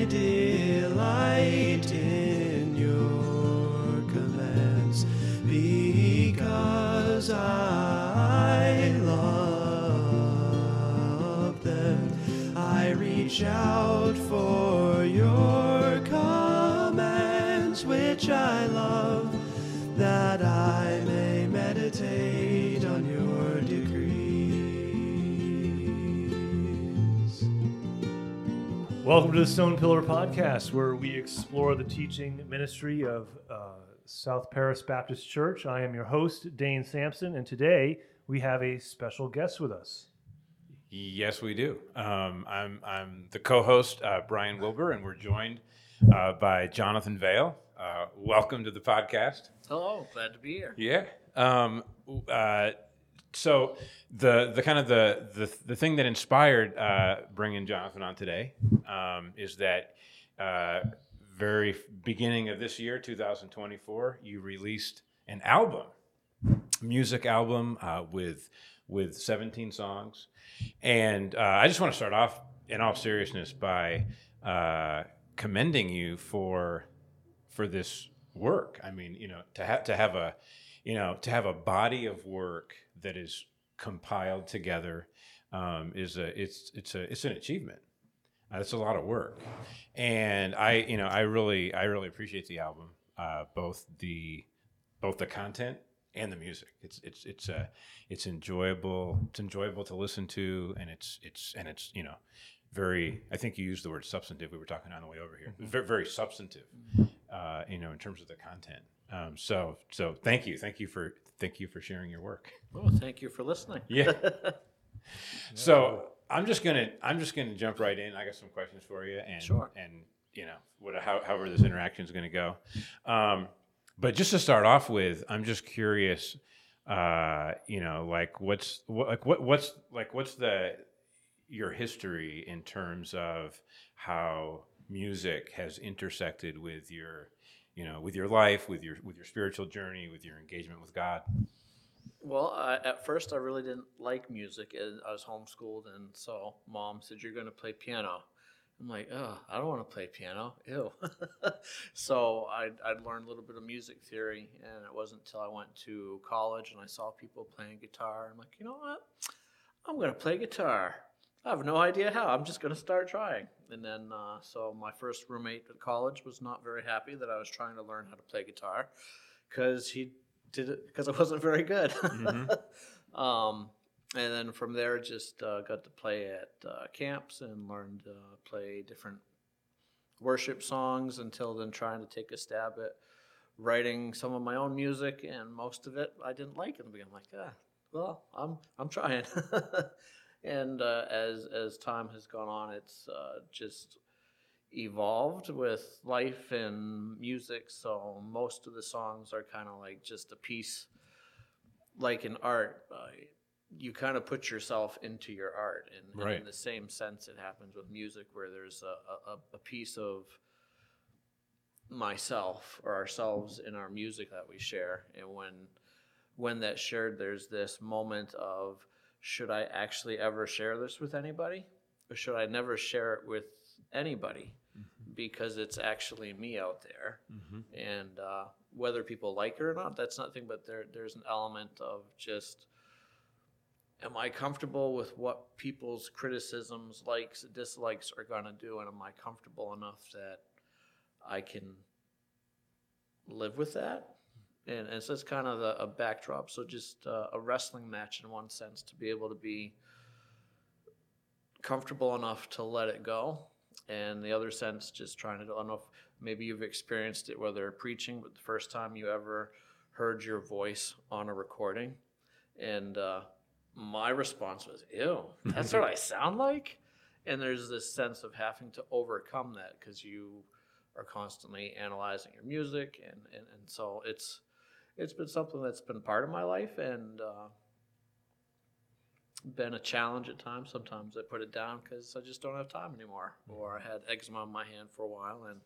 I delight in your commands because I love them. I reach out for Welcome to the Stone Pillar Podcast, where we explore the teaching ministry of uh, South Paris Baptist Church. I am your host, Dane Sampson, and today we have a special guest with us. Yes, we do. Um, I'm I'm the co-host uh, Brian Wilbur, and we're joined uh, by Jonathan Vail. Uh, welcome to the podcast. Hello, glad to be here. Yeah. Um, uh, so the the kind of the the, the thing that inspired uh, bringing Jonathan on today um, is that uh, very beginning of this year, 2024, you released an album, music album uh, with with 17 songs, and uh, I just want to start off in all seriousness by uh, commending you for for this work. I mean, you know, to have to have a you know to have a body of work that is compiled together um, is a it's it's a it's an achievement. Uh, it's a lot of work, and I you know I really I really appreciate the album, uh, both the both the content and the music. It's it's it's uh, it's enjoyable. It's enjoyable to listen to, and it's it's and it's you know very. I think you used the word substantive. We were talking on the way over here. Very, very substantive, uh, you know, in terms of the content. Um, so so thank you, thank you for thank you for sharing your work. Well, thank you for listening. Yeah. So I'm just gonna I'm just gonna jump right in. I got some questions for you, and Sure. and you know what how, however this interaction is gonna go. Um, but just to start off with, I'm just curious. Uh, you know, like what's what like what what's like what's the your history in terms of how music has intersected with your you know with your life with your with your spiritual journey with your engagement with god Well, I, at first, I really didn't like music. and I was homeschooled, and so mom said, You're going to play piano. I'm like, Oh, I don't want to play piano. Ew. so I'd, I'd learned a little bit of music theory, and it wasn't until I went to college and I saw people playing guitar. I'm like, You know what? I'm going to play guitar. I have no idea how. I'm just going to start trying. And then, uh, so my first roommate at college was not very happy that I was trying to learn how to play guitar because he did it because I wasn't very good. um, and then from there, just uh, got to play at uh, camps and learned to play different worship songs until then trying to take a stab at writing some of my own music and most of it I didn't like and the. I'm like, ah, well, I'm I'm trying. and uh, as as time has gone on, it's uh, just evolved with life and music. So most of the songs are kind of like just a piece, like in art. Uh, you kind of put yourself into your art, and, and Right. in the same sense, it happens with music, where there's a, a, a piece of myself or ourselves in our music that we share, and when when that's shared, there's this moment of should I actually ever share this with anybody, or should I never share it with anybody? Because it's actually me out there, and uh, whether people like it or not, that's nothing. But there, there's an element of just, am I comfortable with what people's criticisms, likes, dislikes are going to do, and am I comfortable enough that I can live with that? And, and so it's kind of a, a backdrop. So just uh, a wrestling match in one sense to be able to be comfortable enough to let it go. And the other sense, just trying to, I don't know if maybe you've experienced it, whether preaching, but the first time you ever heard your voice on a recording. And uh, my response was, ew, that's what I sound like? And there's this sense of having to overcome that because you are constantly analyzing your music. And, and, and so it's, it's been something that's been part of my life and uh, been a challenge at times. Sometimes I put it down because I just don't have time anymore, or I had eczema on my hand for a while and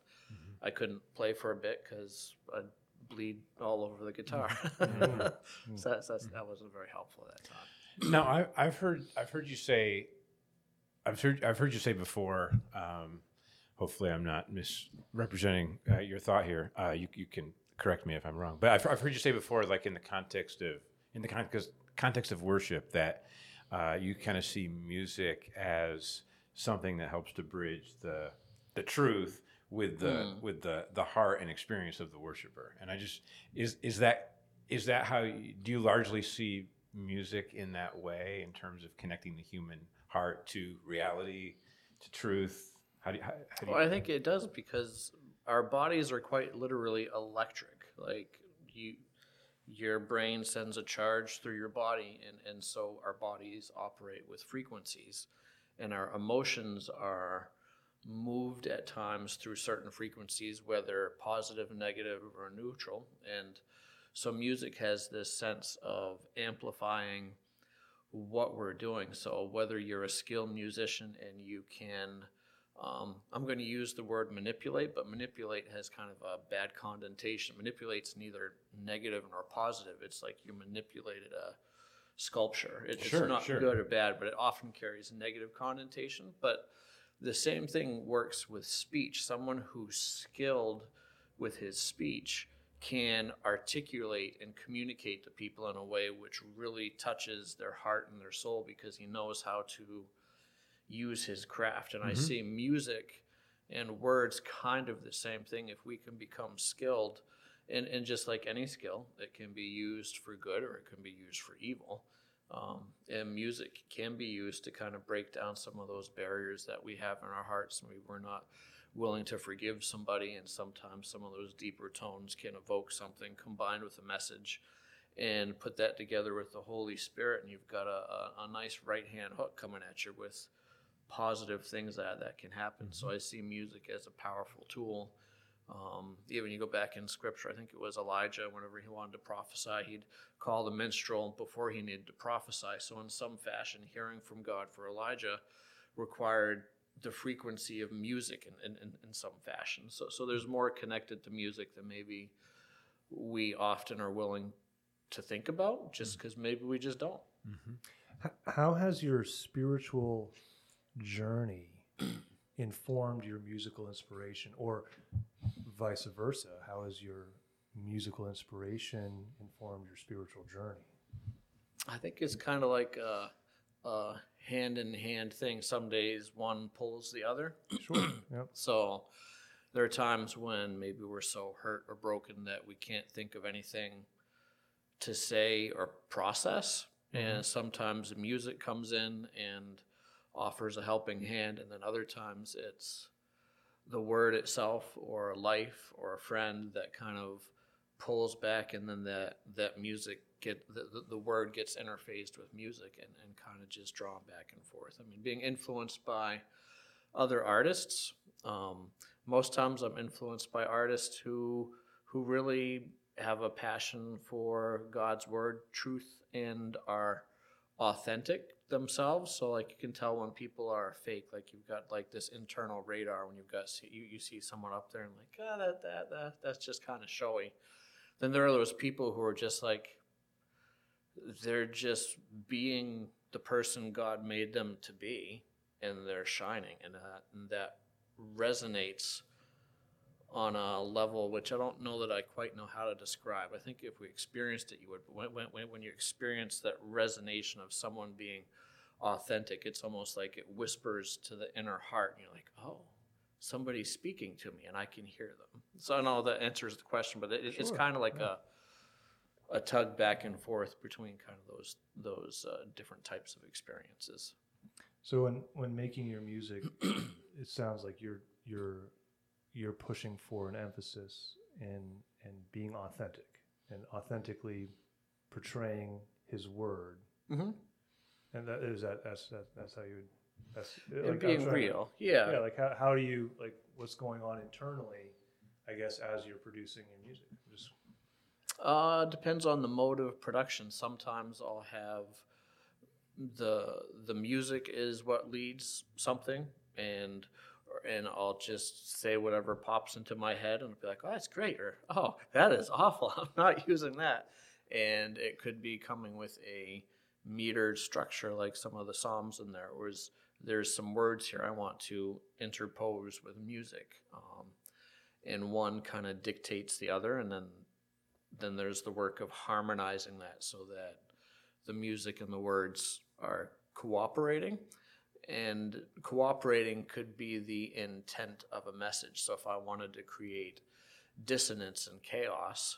I couldn't play for a bit because I'd bleed all over the guitar. so that's, that's, that wasn't very helpful at that time. Now, I, I've heard I've heard you say, I've heard I've heard you say before, um, hopefully I'm not misrepresenting uh, your thought here. Uh, you you can correct me if I'm wrong. But I've, I've heard you say before, like in the context of in the context context of worship, that uh, you kind of see music as something that helps to bridge the the truth with the with the the heart and experience of the worshiper. And I just is is that is that how you, do you largely see music in that way in terms of connecting the human heart to reality, to truth? How do you, how, how do you Well, I think it does because our bodies are quite literally electric. Like you, your brain sends a charge through your body, and and so our bodies operate with frequencies, and our emotions are moved at times through certain frequencies, whether positive, negative, or neutral. And so music has this sense of amplifying what we're doing. So whether you're a skilled musician and you can, um, I'm going to use the word manipulate, but manipulate has kind of a bad connotation. Manipulate's neither negative nor positive. It's like you manipulated a sculpture. It, Sure, it's not sure. good or bad, but it often carries a negative connotation. But the same thing works with speech. Someone who's skilled with his speech can articulate and communicate to people in a way which really touches their heart and their soul because he knows how to use his craft. And I see music and words kind of the same thing. If we can become skilled, and, and just like any skill, it can be used for good or it can be used for evil. Um, and music can be used to kind of break down some of those barriers that we have in our hearts. and we We're not willing to forgive somebody, and sometimes some of those deeper tones can evoke something combined with a message and put that together with the Holy Spirit, and you've got a, a, a nice right hand hook coming at you with positive things that, that can happen. So mm-hmm. I see music as a powerful tool. Um, even you go back in scripture, I think it was Elijah, whenever he wanted to prophesy, he'd call the minstrel before he needed to prophesy. So, in some fashion, hearing from God for Elijah required the frequency of music in, in, in, some fashion. So, so there's more connected to music than maybe we often are willing to think about, just mm. because maybe we just don't. Mm-hmm. H- How has your spiritual journey informed your musical inspiration, or vice versa? How has your musical inspiration informed your spiritual journey? I think it's kind of like a, a hand in hand thing. Some days one pulls the other. Sure. yep. So there are times when maybe we're so hurt or broken that we can't think of anything to say or process. Mm-hmm. And sometimes the music comes in and offers a helping hand, and then other times it's the word itself or a life or a friend that kind of pulls back and then that that music get the, the, word gets interfaced with music and, and kind of just drawn back and forth. I mean being influenced by other artists um, most times i'm influenced by artists who who really have a passion for god's word truth and are authentic themselves so like you can tell when people are fake like you've got like this internal radar when you've got you, you see someone up there and like ah, that, that that that's just kind of showy then there are those people who are just like they're just being the person god made them to be and they're shining and that, and that resonates on a level which I don't know that I quite know how to describe. I think if we experienced it, you would. When, when, when you experience that resonation of someone being authentic, it's almost like it whispers to the inner heart, and you're like, oh, somebody's speaking to me, and I can hear them. So I know that answers the question, but it, it's Sure, kind of like a a tug back and forth between kind of those those uh, different types of experiences. So when when making your music, it sounds like you're you're you're pushing for an emphasis in in being authentic and authentically portraying His word. Mm-hmm. And that is that that's that, that's how you would that's And like, being trying to- real, yeah. yeah. Like how how do you like what's going on internally? I guess as you're producing your music, just Uh, depends on the mode of production. Sometimes I'll have the the music is what leads something, and and I'll just say whatever pops into my head, and I'll be like, "Oh, that's great," or "Oh, that is awful. I'm not using that." And it could be coming with a metered structure, like some of the psalms in there, was there's some words here I want to interpose with music. Um, and one kind of dictates the other, and then then there's the work of harmonizing that so that the music and the words are cooperating. And cooperating could be the intent of a message. So if I wanted to create dissonance and chaos,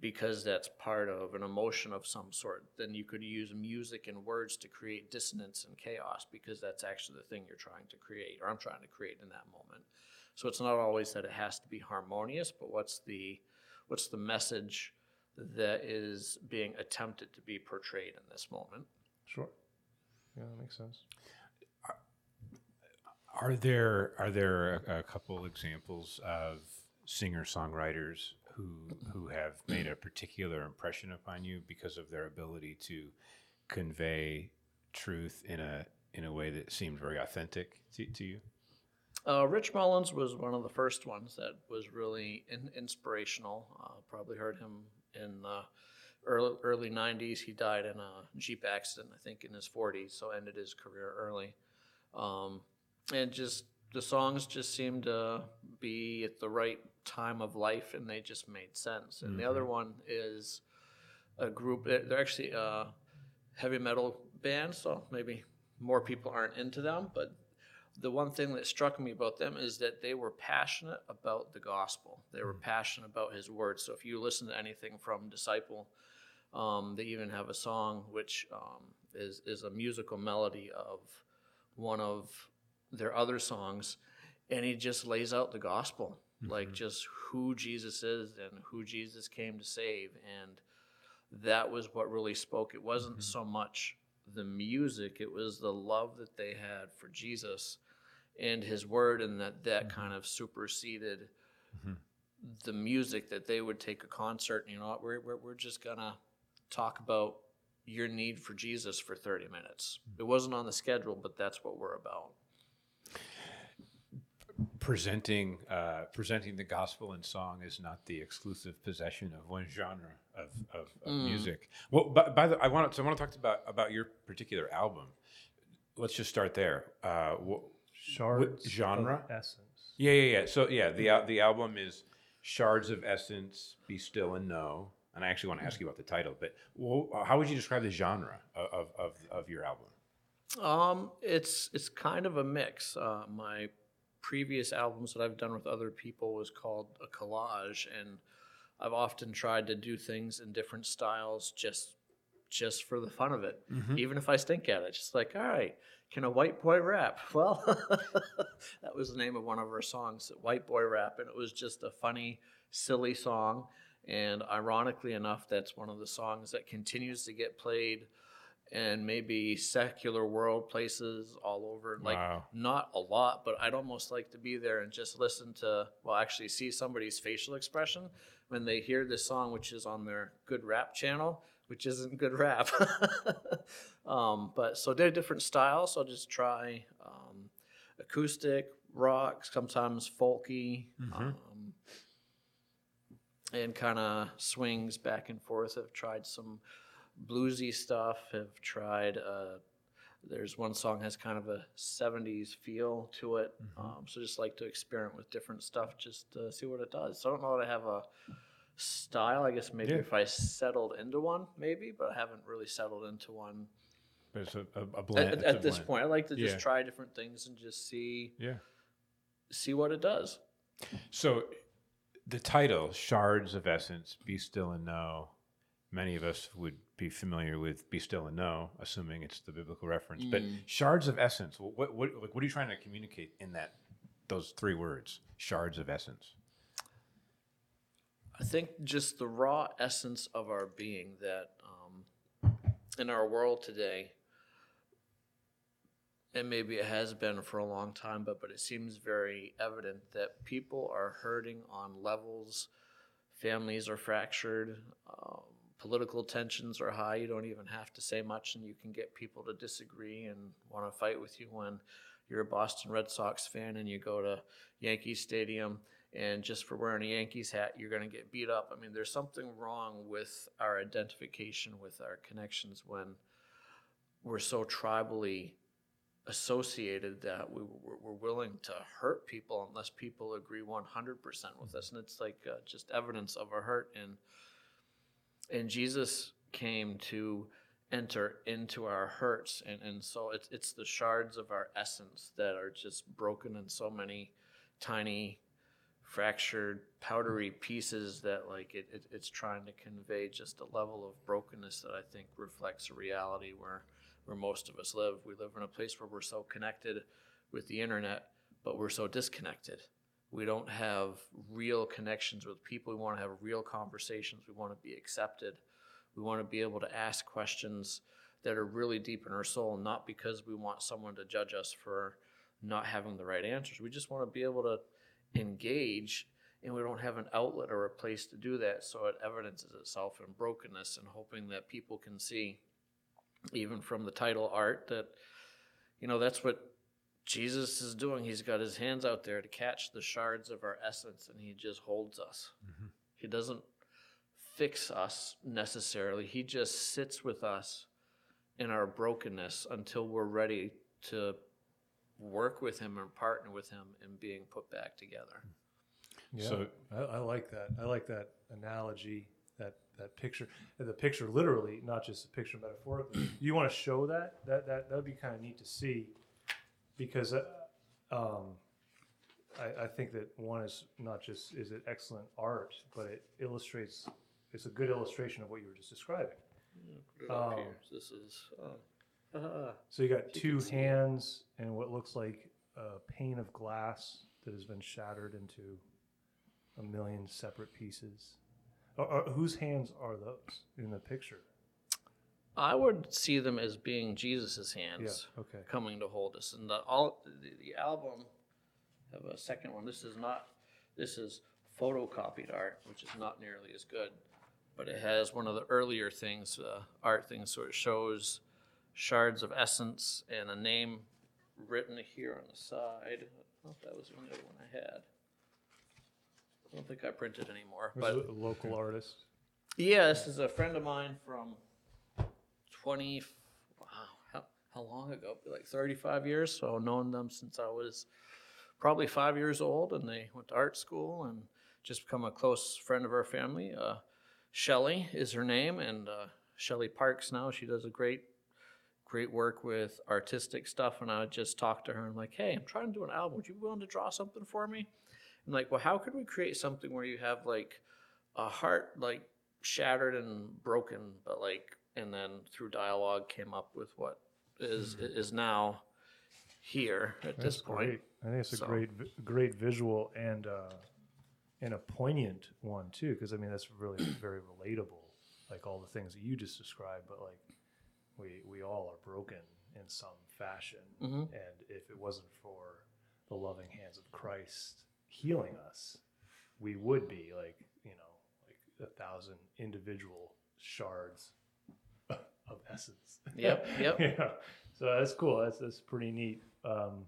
because that's part of an emotion of some sort, then you could use music and words to create dissonance and chaos because that's actually the thing you're trying to create, or I'm trying to create in that moment. So it's not always that it has to be harmonious, but what's the what's the message that is being attempted to be portrayed in this moment? Sure. Yeah, that makes sense. Are there are there a, a couple examples of singer songwriters who who have made a particular impression upon you because of their ability to convey truth in a in a way that seemed very authentic to, to you? Uh, Rich Mullins was one of the first ones that was really in, inspirational. Uh, probably heard him in the early early '90s. He died in a Jeep accident, I think, in his 40s, so ended his career early. Um, and just the songs just seemed to be at the right time of life, and they just made sense. And the other one is a group. They're actually a heavy metal band, so maybe more people aren't into them, but the one thing that struck me about them is that they were passionate about the gospel. They were passionate about His word. So if you listen to anything from Disciple, um, they even have a song which um, is is a musical melody of one of their other songs, and he just lays out the gospel, mm-hmm. like just who Jesus is and who Jesus came to save, and that was what really spoke. It wasn't mm-hmm. so much the music; it was the love that they had for Jesus and his word and that that mm-hmm. kind of superseded the music that they would take a concert and you know what we're, we're, we're just gonna talk about your need for jesus for 30 minutes. It wasn't on the schedule but that's what we're about presenting uh, presenting the gospel in song is not the exclusive possession of one genre of, of, of music. Well, by, by the I want to so I want to talk about about your particular album. Let's just start there. Uh, wh- Shards of genre? essence. yeah, yeah, yeah. So yeah, the al- the album is Shards of Essence, Be Still and Know. And I actually want to ask you about the title, but well, how would you describe the genre of, of, of, of your album? Um, it's it's kind of a mix. Uh, my previous albums that I've done with other people was called a collage, and I've often tried to do things in different styles just just for the fun of it. Mm-hmm. Even if I stink at it, just like, all right, can a white boy rap? Well, that was the name of one of our songs, White Boy Rap, and it was just a funny, silly song. And ironically enough, that's one of the songs that continues to get played in maybe secular world places all over. Like, Wow. not a lot, but I'd almost like to be there and just listen to, well, actually see somebody's facial expression when they hear this song, which is on their good rap channel, which isn't good rap. um, but so they're different styles. So I'll just try um, acoustic, rock, sometimes folky, um, and kind of swings back and forth. I've tried some bluesy stuff. Have tried. Uh, there's one song has kind of a 70s feel to it. Um, so just like to experiment with different stuff, just to see what it does. So I don't know that I have a style. I guess maybe Yeah. if I settled into one, maybe, but I haven't really settled into one But it's a, a, at, blend. at, a at this blend. point. I like to just Yeah. try different things and just see Yeah. see what it does. So the title, Shards of Essence, Be Still and Know, many of us would be familiar with Be Still and Know, assuming it's the biblical reference. But Shards of essence. What what, like, what are you trying to communicate in that, those three words, Shards of Essence? I think just the raw essence of our being that um, in our world today, and maybe it has been for a long time, but but it seems very evident that people are hurting on levels. Families are fractured. Um, political tensions are high. You don't even have to say much, and you can get people to disagree and want to fight with you when you're a Boston Red Sox fan and you go to Yankee Stadium and just for wearing a Yankees hat, you're going to get beat up. I mean, there's something wrong with our identification, with our connections when we're so tribally associated that we were, willing to hurt people unless people agree 100% with us and it's like uh, just evidence of a hurt and and jesus came to enter into our hurts. And, and so it's, it's the shards of our essence that are just broken in so many tiny fractured powdery pieces that like it, it, it's trying to convey just a level of brokenness that i think reflects a reality where where most of us live. We live in a place where we're so connected with the internet but we're so disconnected we don't have real connections with people we want to have real conversations we want to be accepted we want to be able to ask questions that are really deep in our soul, not because we want someone to judge us for not having the right answers. We just want to be able to engage, and we don't have an outlet or a place to do that. So it evidences itself in brokenness and hoping that people can see, even from the title art, that, you know, that's what Jesus is doing. He's got his hands out there to catch the shards of our essence, and he just holds us. Mm-hmm. He doesn't fix us necessarily. He just sits with us in our brokenness until we're ready to work with him and partner with him in being put back together. Yeah, So- I, I like that. I like that analogy, that that picture, the picture literally, not just a picture metaphorically. you want to show that? That that that would be kind of neat to see, because uh, um, I, I think that one is not just is it excellent art, but it illustrates. It's a good illustration of what you were just describing. Put it up Oh. here. This is. Uh, uh, So you got two hands and what looks like a pane of glass that has been shattered into a million separate pieces. Are, are- whose hands are those in the picture? I would see them as being Jesus's hands Yeah. Okay. coming to hold us. And the, all the, the album have a second one. This is not. This is photocopied art, which is not nearly as good, but it has one of the earlier things, uh, art things. So it shows shards of essence and a name written here on the side. I don't know if that was the only other one I had. I don't think I printed anymore, This but a local artist. yeah, this is a friend of mine from 20, wow, how, how long ago? Like 35 years. So I've known them since I was probably five years old and they went to art school and just become a close friend of our family. Uh, Shelly is her name and uh, Shelly Parks now. She does a great, great work with artistic stuff. And I would just talk to her and I'm like, hey, I'm trying to do an album. Would you be willing to draw something for me? I'm like, well, how could we create something where you have like a heart like shattered and broken, but like, and then through dialogue came up with what is is now here at That's this point. great. I think it's a So- great, great visual and uh, and a poignant one too, because I mean that's really very relatable. Like all the things that you just described, but like we we all are broken in some fashion, Mhm. and if it wasn't for the loving hands of Christ healing us, we would be like you know like a thousand individual shards of essence. Yep, yep. yeah. So that's cool. That's that's pretty neat. Um,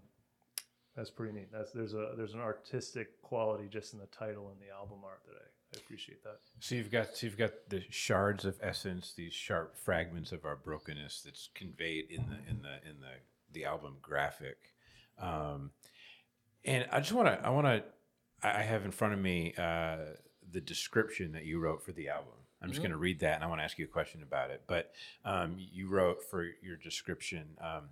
that's pretty neat. That's there's a there's an artistic quality just in the title and the album art that I, I appreciate that. So you've got so you've got the shards of essence, these sharp fragments of our brokenness that's conveyed in the in the in the the album graphic. Um, and I just want to I want to I I have in front of me uh, the description that you wrote for the album. I'm just going to read that, and I want to ask you a question about it. But um, you wrote for your description. Um,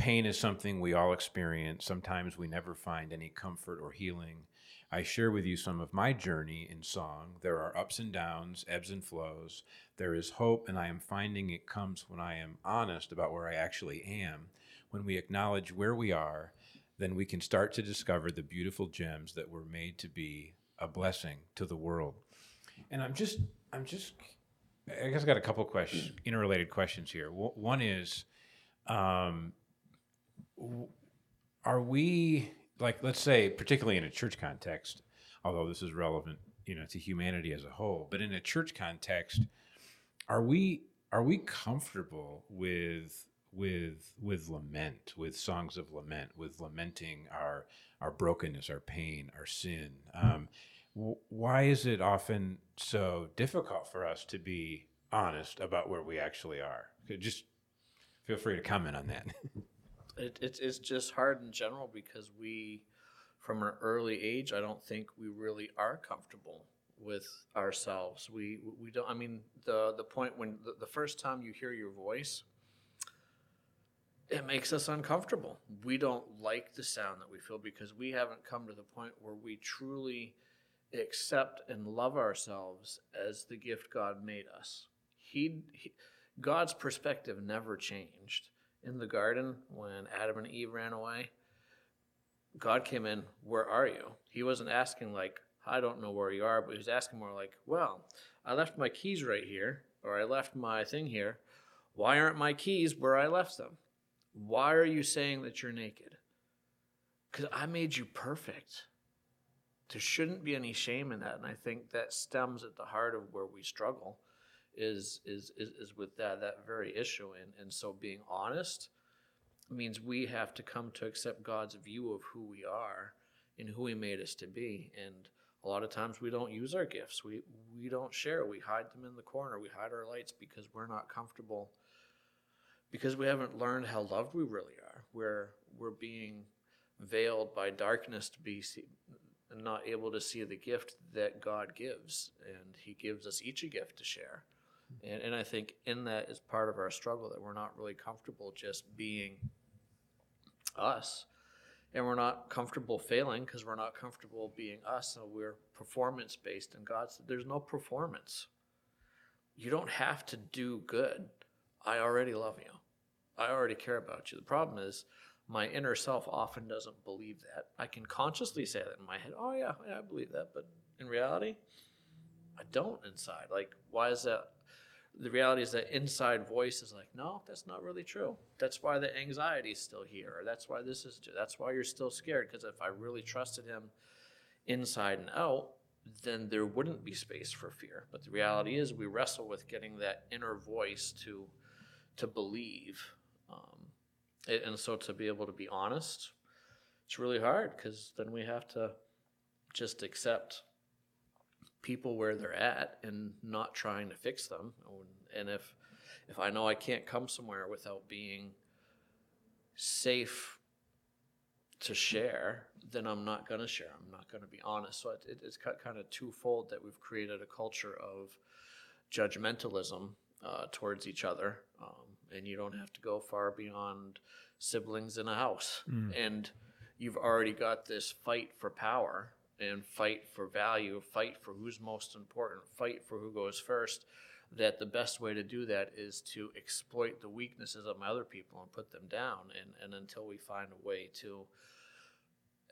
Pain is something we all experience. Sometimes we never find any comfort or healing. I share with you some of my journey in song. There are ups and downs, ebbs and flows. There is hope, and I am finding it comes when I am honest about where I actually am. When we acknowledge where we are, then we can start to discover the beautiful gems that were made to be a blessing to the world. And I'm just, I'm just, I guess I got a couple questions, interrelated questions here. W- One is, um, w- are we like, let's say, particularly in a church context, although this is relevant, you know, to humanity as a whole, but in a church context, are we are we comfortable with with with lament, with songs of lament, with lamenting our our brokenness, our pain, our sin? Um, w- why is it often so difficult for us to be honest about where we actually are? Just feel free to comment on that. It, it's it's just hard in general because we, from an early age, I don't think we really are comfortable with ourselves. We we don't. I mean, the the point when the, the first time you hear your voice, it makes us uncomfortable. We don't like the sound that we feel because we haven't come to the point where we truly accept and love ourselves as the gift God made us. He, he God's perspective never changed. In the garden, when Adam and Eve ran away, God came in, Where are you? He wasn't asking, like, I don't know where you are, but he was asking more like, Well, I left my keys right here, or I left my thing here. Why aren't my keys where I left them? Why are you saying that you're naked? Because I made you perfect. There shouldn't be any shame in that. And I think that stems at the heart of where we struggle is is is, is with that that very issue. And and so being honest means we have to come to accept God's view of who we are and who he made us to be. And a lot of times we don't use our gifts. We we don't share. We hide them in the corner. We hide our lights because we're not comfortable because we haven't learned how loved we really are. We're we're being veiled by darkness to be see, not able to see the gift that God gives, and He gives us each a gift to share. And, and I think in that is part of our struggle that we're not really comfortable just being us, and we're not comfortable failing because we're not comfortable being us. So we're performance based, and God said, "There's no performance. You don't have to do good. I already love you." I already care about you. The problem is my inner self often doesn't believe that. I can consciously say that in my head, oh yeah, yeah, I believe that, but in reality, I don't inside. Like, why is that? The reality is that inside voice is like, no, that's not really true. That's why the anxiety is still here, or that's why this is. That's why you're still scared. Because if I really trusted him inside and out, then there wouldn't be space for fear. But the reality is, we wrestle with getting that inner voice to to believe um, and so to be able to be honest, it's really hard because then we have to just accept people where they're at and not trying to fix them. And if if I know I can't come somewhere without being safe to share, then I'm not going to share. I'm not going to be honest. So it, it's kind of twofold that we've created a culture of judgmentalism uh, towards each other. Um, and you don't have to go far beyond siblings in a house. Mm. And you've already got this fight for power and fight for value, fight for who's most important, fight for who goes first. That the best way to do that is to exploit the weaknesses of my other people and put them down. And, and until we find a way to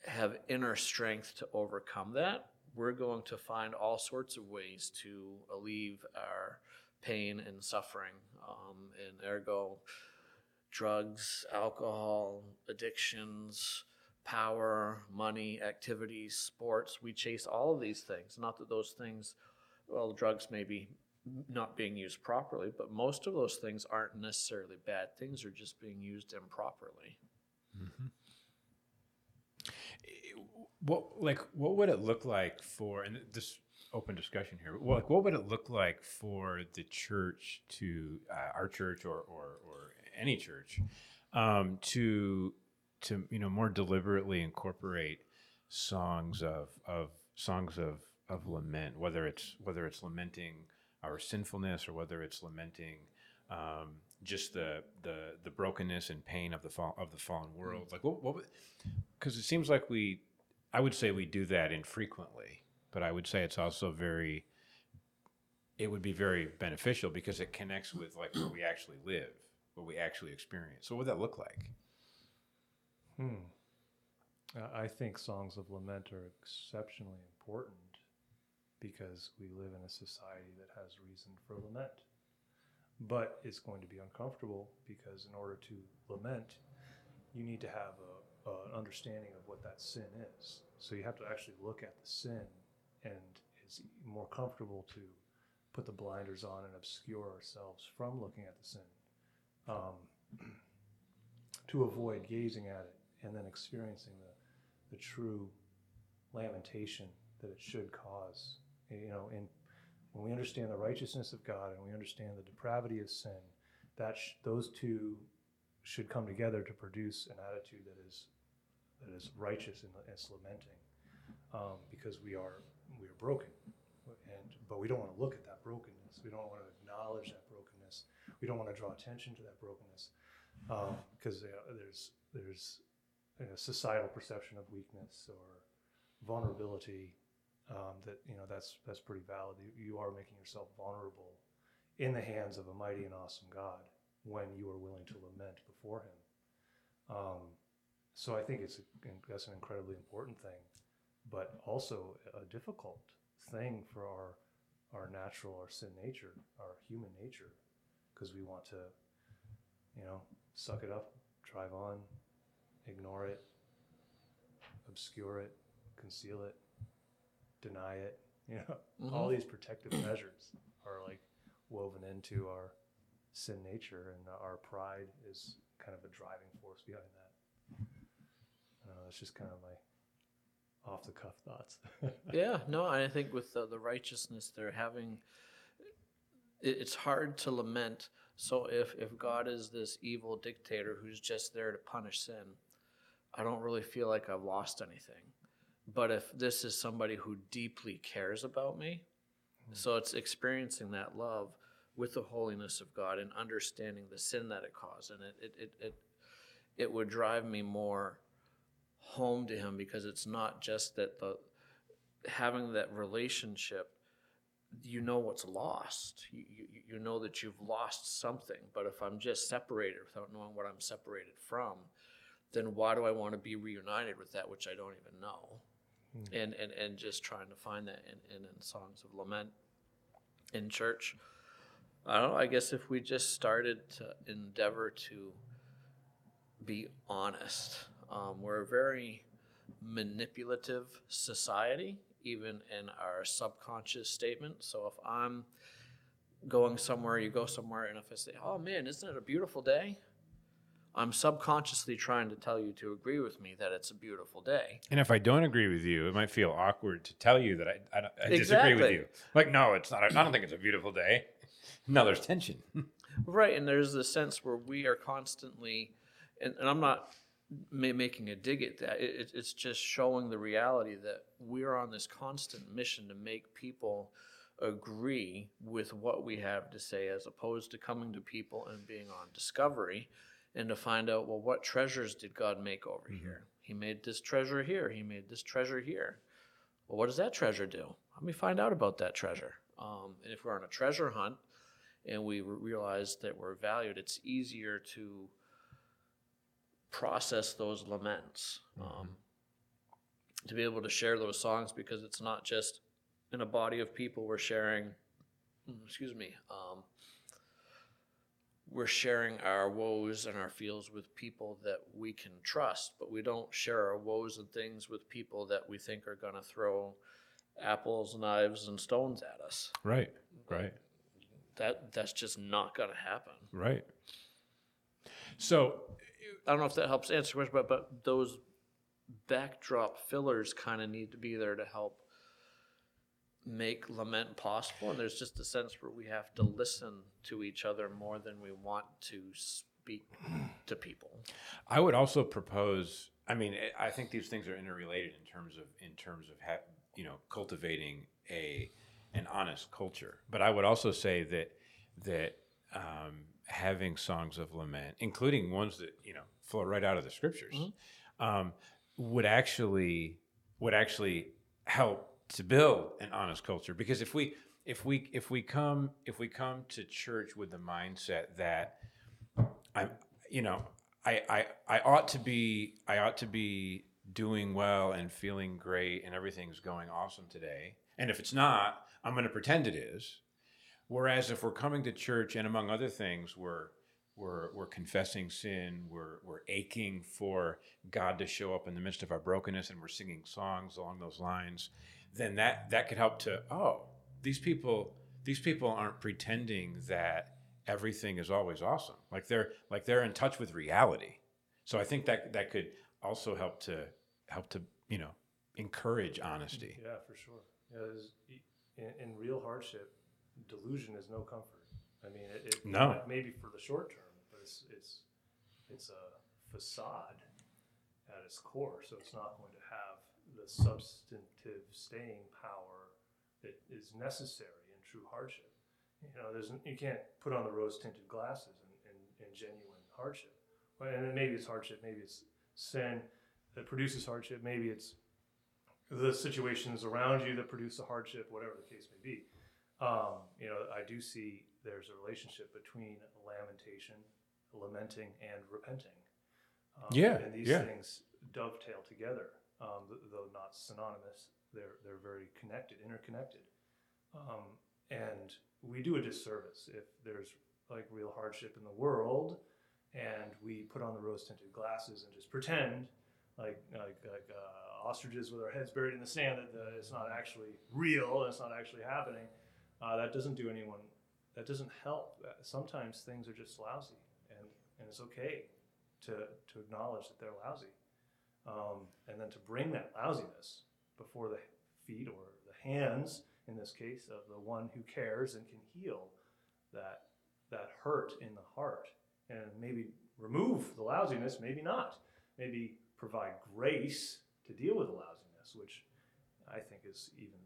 have inner strength to overcome that, we're going to find all sorts of ways to alleviate our pain and suffering, um, and ergo, drugs, alcohol, addictions, power, money, activities, sports. We chase all of these things. Not that those things, well, drugs may be not being used properly, but most of those things aren't necessarily bad things, they're just being used improperly. Mm-hmm. What like what would it look like for and this open discussion here. Well, like, what would it look like for the church to uh, our church or or, or any church um, to to you know more deliberately incorporate songs of of songs of of lament, whether it's whether it's lamenting our sinfulness or whether it's lamenting um, just the the the brokenness and pain of the fall of the fallen world. Like what what because it seems like we I would say we do that infrequently but I would say it's also very it would be very beneficial because it connects with like where we actually live, what we actually experience. So what would that look like? Hmm. I think songs of lament are exceptionally important because we live in a society that has reason for lament. But it's going to be uncomfortable because in order to lament, you need to have a, a, an understanding of what that sin is. So you have to actually look at the sin and it's more comfortable to put the blinders on and obscure ourselves from looking at the sin, um, to avoid gazing at it and then experiencing the, the true lamentation that it should cause. You know, when we understand the righteousness of God and we understand the depravity of sin, that sh- those two should come together to produce an attitude that is that is righteous and it's lamenting, um, because we are we are broken, and but we don't want to look at that brokenness. We don't want to acknowledge that brokenness. We don't want to draw attention to that brokenness, because uh, there's there's a societal perception of weakness or vulnerability um, that you know that's that's pretty valid. You, you are making yourself vulnerable in the hands of a mighty and awesome God when you are willing to lament before Him. Um, so I think it's a, that's an incredibly important thing, but also a difficult thing for our our natural, our sin nature, our human nature, because we want to, you know, suck it up, drive on, ignore it, obscure it, conceal it, deny it. You know, all Mhm. these protective measures are like woven into our sin nature, and our pride is kind of a driving force behind that. Uh, that's just kind of my off the cuff thoughts. yeah, no, I think with the, the righteousness they're having, it, it's hard to lament. So if if God is this evil dictator who's just there to punish sin, I don't really feel like I've lost anything. But if this is somebody who deeply cares about me, hmm. so it's experiencing that love with the holiness of God and understanding the sin that it caused, and it it it it, it would drive me more home to Him because it's not just that the having that relationship you know what's lost. You, you, you know that you've lost something but if i'm just separated without knowing what i'm separated from then why do i want to be reunited with that which i don't even know? Hmm. And, and and just trying to find that in, in, in songs of lament in church. I don't know i guess if we just started to endeavor to be honest um, we're a very manipulative society, even in our subconscious statement. So if I'm going somewhere, you go somewhere, and if I say, "Oh man, isn't it a beautiful day?" I'm subconsciously trying to tell you to agree with me that it's a beautiful day. And if I don't agree with you, it might feel awkward to tell you that I, I, I disagree with you. Like, no, it's not. I don't think it's a beautiful day. No, there's tension. Right, and there's this sense where we are constantly, and, and I'm not ma- making a dig at that. It, it- it's just showing the reality that we're on this constant mission to make people agree with what we have to say, as opposed to coming to people and being on discovery, and to find out, well, what treasures did God make over here? He made this treasure here. He made this treasure here. Well, what does that treasure do? Let me find out about that treasure. Um, and if we're on a treasure hunt, and we realize that we're valued, it's easier to process those laments, um, to be able to share those songs because it's not just in a body of people we're sharing. mm, Excuse me. Um, we're sharing our woes and our feels with people that we can trust, but we don't share our woes and things with people that we think are going to throw apples, knives, and stones at us. Right, right, That that's just not going to happen. right. So, I don't know if that helps answer the question, but but those backdrop fillers kind of need to be there to help make lament possible. And there's just a sense where we have to listen to each other more than we want to speak to people. I would also propose. I mean, I- I think these things are interrelated in terms of in terms of ha- you know cultivating a an honest culture. But I would also say that that um, having songs of lament, including ones that you know flow right out of the scriptures, um, would actually would actually help to build an honest culture. Because if we if we if we come if we come to church with the mindset that I'm, you know, I, I, I ought to be, I ought to be doing well and feeling great and everything's going awesome today. And if it's not, I'm going to pretend it is. Whereas if we're coming to church and among other things, we're, we're, we're confessing sin, we're, we're aching for God to show up in the midst of our brokenness and we're singing songs along those lines, then that, that could help to, oh, these people, these people aren't pretending that everything is always awesome. Like they're like they're in touch with reality. So I think that that could also help to help to you know encourage honesty. Yeah, for sure. Yeah, in, in real hardship, delusion is no comfort. I mean, it, it No. maybe for the short term, but it's it's it's a facade at its core, so it's not going to have the substantive staying power that is necessary in true hardship. You know, there's you can't put on the rose tinted glasses in, in, in genuine hardship. Well, And then maybe it's hardship, maybe it's sin that produces hardship, maybe it's the situations around you that produce the hardship, whatever the case may be. Um, you know, I do see there's a relationship between lamentation, lamenting, and repenting. Um, Yeah, and these yeah. things dovetail together, um, th- though not synonymous. They're they're very connected, interconnected. Um, and we do a disservice if there's like real hardship in the world, and we put on the rose tinted glasses and just pretend like like like uh, ostriches with our heads buried in the sand that the, it's not actually real, it's not actually happening. Uh, that doesn't do anyone. That doesn't help. Uh, Sometimes things are just lousy, and and it's okay to to acknowledge that they're lousy, um, and then to bring that lousiness before the feet or the hands, in this case, of the one who cares and can heal that that hurt in the heart, and maybe remove the lousiness, maybe not, maybe provide grace to deal with the lousiness, which I think is even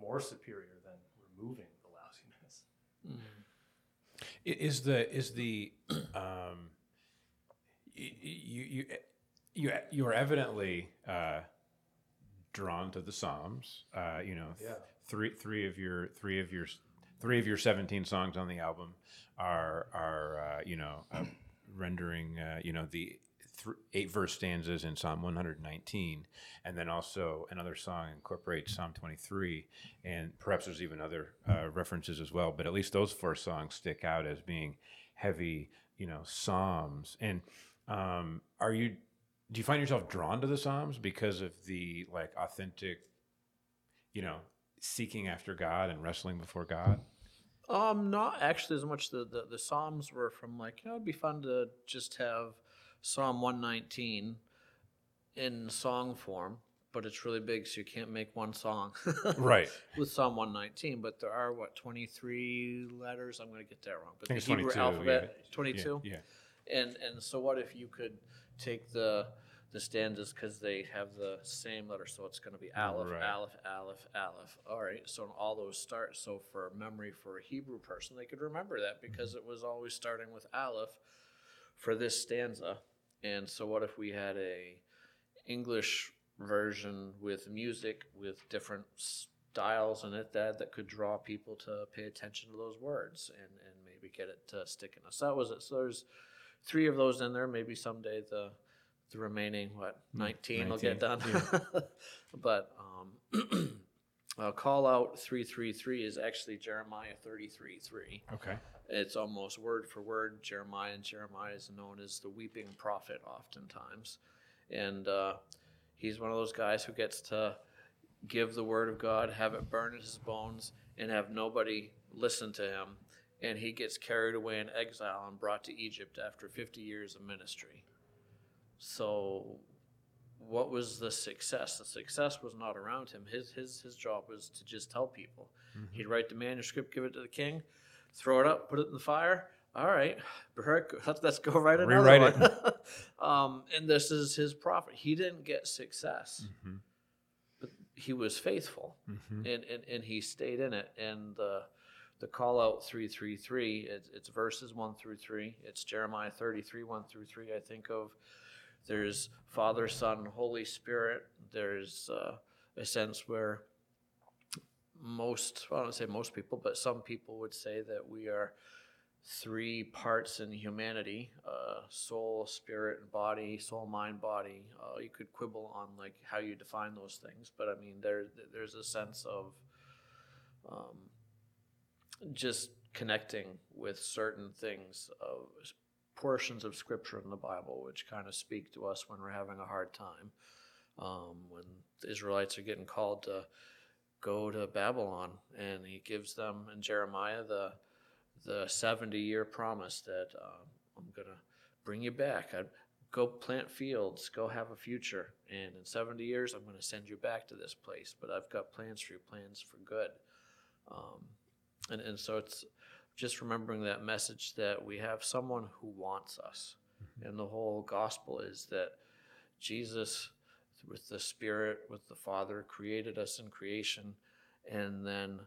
more superior than removing the lousiness. I- Is the is the um, you you you you are evidently uh, drawn to the Psalms. Uh, you know, Yeah. three three of your three of your three of your seventeen songs on the album are are uh, you know uh, rendering uh, you know the eight verse stanzas in Psalm 119, and then also another song incorporates Psalm 23, and perhaps there's even other uh, references as well. But at least those four songs stick out as being heavy, you know, psalms. And um, are you? Do you find yourself drawn to the psalms because of the like authentic, you know, seeking after God and wrestling before God? Um, not actually as much. The, the the Psalms were from like you know it'd be fun to just have Psalm one nineteen in song form, but it's really big, so you can't make one song. Right. With Psalm one nineteen, but there are what twenty three letters. I'm going to get that wrong, but the Hebrew 22, alphabet yeah. twenty two. Yeah. And and so what if you could take the the stanzas because they have the same letter, so it's going to be aleph, Right. aleph, aleph, aleph. All right, so all those start. So for memory for a Hebrew person, they could remember that because it was always starting with aleph for this stanza. And so what if we had a English version with music with different styles in it that that could draw people to pay attention to those words and and maybe get it to stick in us. That was it. So there's three of those in there. Maybe someday the the remaining what nineteen will get done. 19, but um, uh, call out three three three is actually Jeremiah thirty three three. Okay. It's almost word for word Jeremiah, and Jeremiah is known as the weeping prophet oftentimes. And uh, he's one of those guys who gets to give the word of God, have it burn in his bones, and have nobody listen to him. And he gets carried away in exile and brought to Egypt after 50 years of ministry. So, what was the success? The success was not around him. His, his, his job was to just tell people. He'd write the manuscript, give it to the king, throw it up, put it in the fire. All right, Baruch, let's, go write another Rewrite one. um, and this is his prophet. He didn't get success, Mhm. but he was faithful, Mhm. and, and, and he stayed in it. And the the call out three three three. It's, it's verses one through three. It's Jeremiah thirty three one through three. I think of. There's Father, Son, Holy Spirit. There's uh, a sense where most, I don't want to say most people, but some people would say that we are three parts in humanity uh, soul, spirit, and body, soul, mind, body. Uh, you could quibble on like how you define those things, but I mean, there, there's a sense of um, just connecting with certain things of portions of scripture in the Bible, which kind of speak to us when we're having a hard time. Um, when the Israelites are getting called to go to Babylon, and he gives them in Jeremiah the the seventy year promise that um, I'm gonna bring you back. I'd go plant fields, go have a future, and in seventy years I'm gonna send you back to this place. But I've got plans for you, plans for good. Um, and and so it's just remembering that message that we have someone who wants us. Mm-hmm. And the whole gospel is that Jesus, with the Spirit, with the Father, created us in creation, and then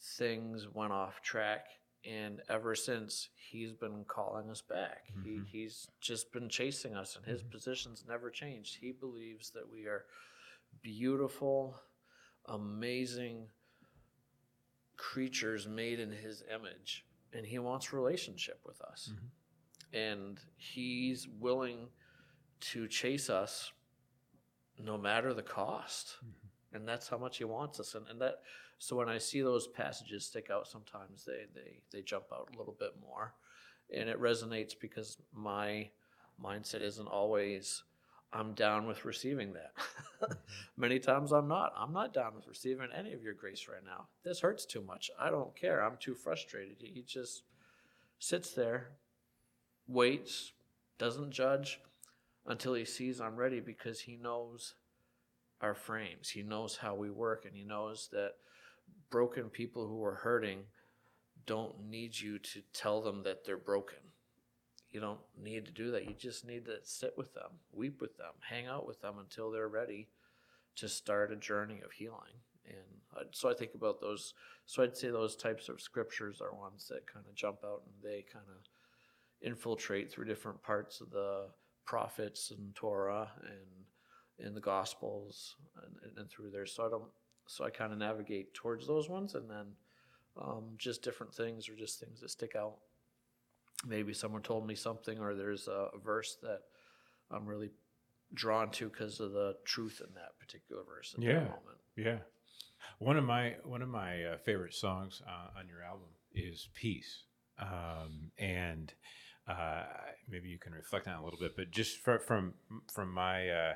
things went off track. And ever since, he's been calling us back. He, mm-hmm. he's just been chasing us, and his mm-hmm. position's never changed. He believes that we are beautiful, amazing creatures made in his image, and he wants relationship with us. Mm-hmm. And he's willing to chase us no matter the cost. Mm-hmm. And that's how much he wants us. And, and that so when I see those passages stick out sometimes they, they they jump out a little bit more. And it resonates because my mindset isn't always I'm down with receiving that. Many times I'm not. I'm not down with receiving any of your grace right now. This hurts too much. I don't care. I'm too frustrated. He just sits there, waits, doesn't judge until he sees I'm ready because he knows our frames. He knows how we work and he knows that broken people who are hurting don't need you to tell them that they're broken. You don't need to do that. You just need to sit with them, weep with them, hang out with them until they're ready to start a journey of healing. And so I think about those. So I'd say those types of scriptures are ones that kind of jump out and they kind of infiltrate through different parts of the prophets and Torah and in the Gospels and, and, through there. So I don't. So I kind of navigate towards those ones, and then um, just different things or just things that stick out. Maybe someone told me something, or there's a, a verse that I'm really drawn to because of the truth in that particular verse at Yeah. that moment. Yeah. One of my one of my uh, favorite songs uh, on your album is "Peace," um, and uh, maybe you can reflect on it a little bit. But just fr- from from my uh,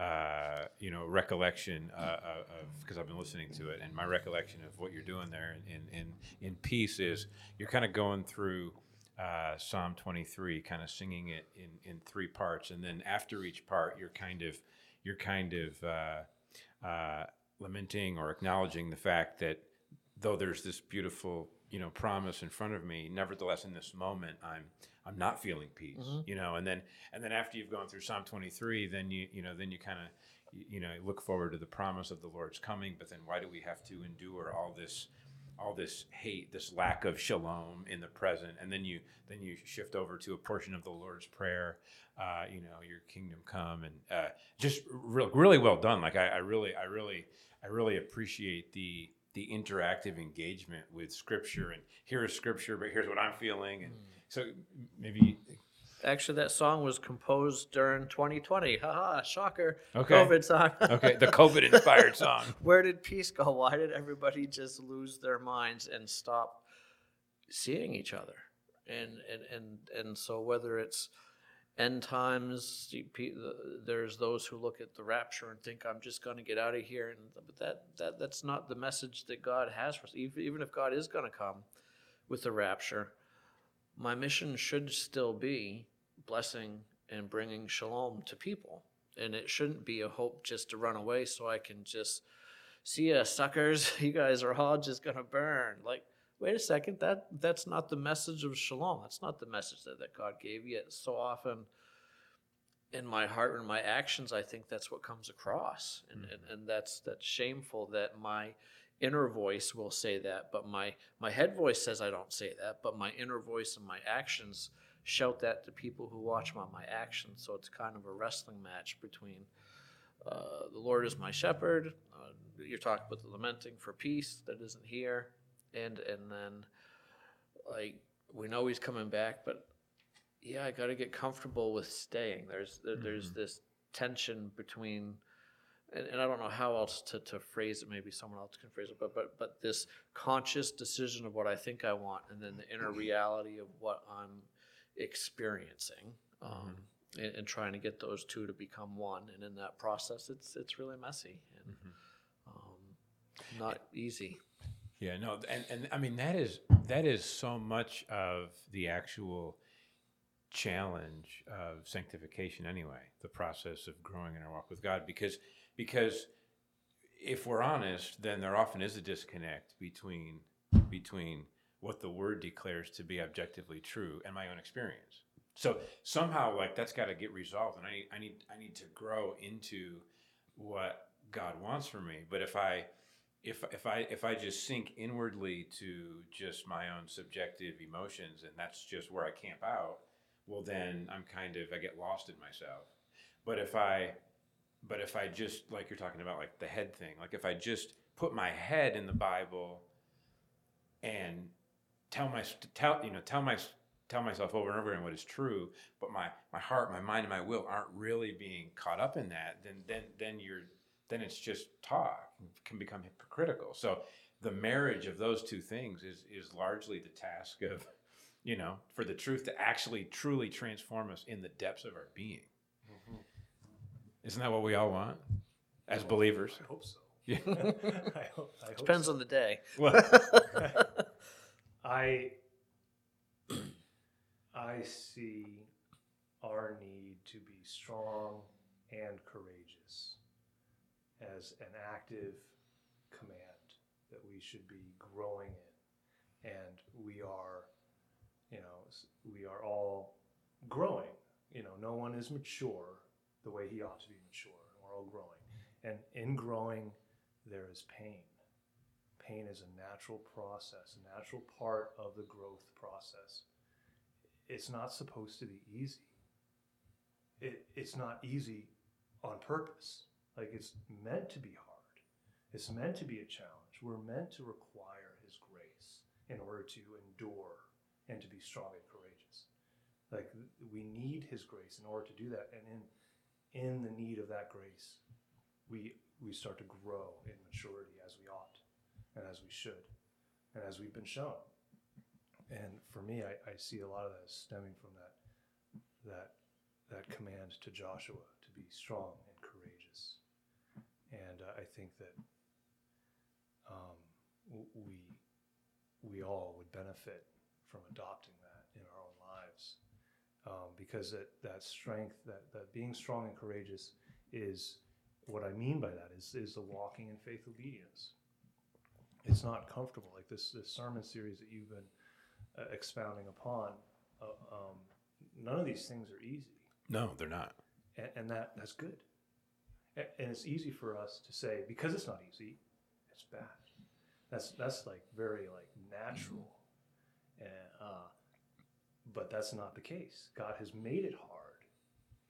uh, you know recollection uh, of because I've been listening to it, and my recollection of what you're doing there in in in "Peace" is you're kind of going through. Uh, Psalm 23, kind of singing it in, in three parts, and then after each part, you're kind of you're kind of uh, uh, lamenting or acknowledging the fact that though there's this beautiful you know promise in front of me nevertheless in this moment i'm i'm not feeling peace you know and then and then after you've gone through psalm 23 then you you know then you kind of you know look forward to the promise of the lord's coming but then why do we have to endure all this all this hate this lack of shalom in the present and then you then you shift over to a portion of the lord's prayer uh, you know your kingdom come and uh, just real, really well done. Like I, I really i really i really appreciate the the interactive engagement with scripture and here is scripture but here's what i'm feeling and so maybe Actually, that song was composed during 2020. Haha, shocker. Okay. COVID song. okay the covid inspired song Where did peace go? Why did everybody just lose their minds and stop seeing each other? And and and and so whether it's end times, you pe- the- there's those who look at the rapture and think I'm just going to get out of here, and but that that that's not the message that God has for us. Even if God is going to come with the rapture, my mission should still be blessing and bringing shalom to people. And it shouldn't be a hope just to run away so I can just see ya, suckers. You guys are all just gonna burn. Like, wait a second, that that's not the message of shalom. That's not the message that, that God gave. Yet so often in my heart and my actions, I think that's what comes across. And, and, mm-hmm. and that's that's shameful that my inner voice will say that, but my my head voice says I don't say that, but my inner voice and my actions shout that to people who watch my, my actions. So it's kind of a wrestling match between uh, the Lord is my shepherd. Uh, you're talking about the lamenting for peace that isn't here, and and then like we know He's coming back, but yeah, I got to get comfortable with staying. There's there, there's this tension between and, and I don't know how else to, to phrase it. Maybe someone else can phrase it, but but but this conscious decision of what I think I want, and then the inner reality of what I'm experiencing, um, and, and trying to get those two to become one. And in that process, it's it's really messy and um, not easy. Yeah, no, and and I mean that is that is so much of the actual challenge of sanctification anyway, the process of growing in our walk with God because because if we're honest, then there often is a disconnect between between what the word declares to be objectively true and my own experience. So somehow, like that's got to get resolved, and I need, I need, I need to grow into what God wants for me. But if I, if if I if I just sink inwardly to just my own subjective emotions, and that's just where I camp out, well, then I'm kind of I get lost in myself. But if I, but if I just like you're talking about like the head thing, like if I just put my head in the Bible and tell my tell you know tell my tell myself over and over again what is true, but my my heart, my mind, and my will aren't really being caught up in that, then then then you're then it's just talk can become hypocritical. So the marriage of those two things is is largely the task of you know for the truth to actually truly transform us in the depths of our being. Mm-hmm. Isn't that what we all want as believers? I hope so. Yeah. I hope, I hope Depends so. on the day. Well, I I see our need to be strong and courageous as an active command that we should be growing in, and we are, you know, we are all growing. You know, no one is mature the way he ought to be mature, and we're all growing. And in growing, there is pain pain is a natural process, a natural part of the growth process. It's not supposed to be easy. It, it's not easy on purpose. Like it's meant to be hard. It's meant to be a challenge. We're meant to require His grace in order to endure and to be strong and courageous. Like we need His grace in order to do that. And in in the need of that grace, we we start to grow in maturity as we ought and as we should, and as we've been shown. And for me, I, I see a lot of that stemming from that that that command to Joshua to be strong and courageous. And uh, I think that um, we we all would benefit from adopting that in our own lives, um, because that that strength, that that being strong and courageous, is what I mean by that is is the walking in faith obedience it's not comfortable. Like this, this sermon series that you've been uh, expounding upon, uh, um, none of these things are easy, no, they're not. and, and that that's good. A- And it's easy for us to say because it's not easy, it's bad. That's that's like very like natural, and, uh, but that's not the case. God has made it hard,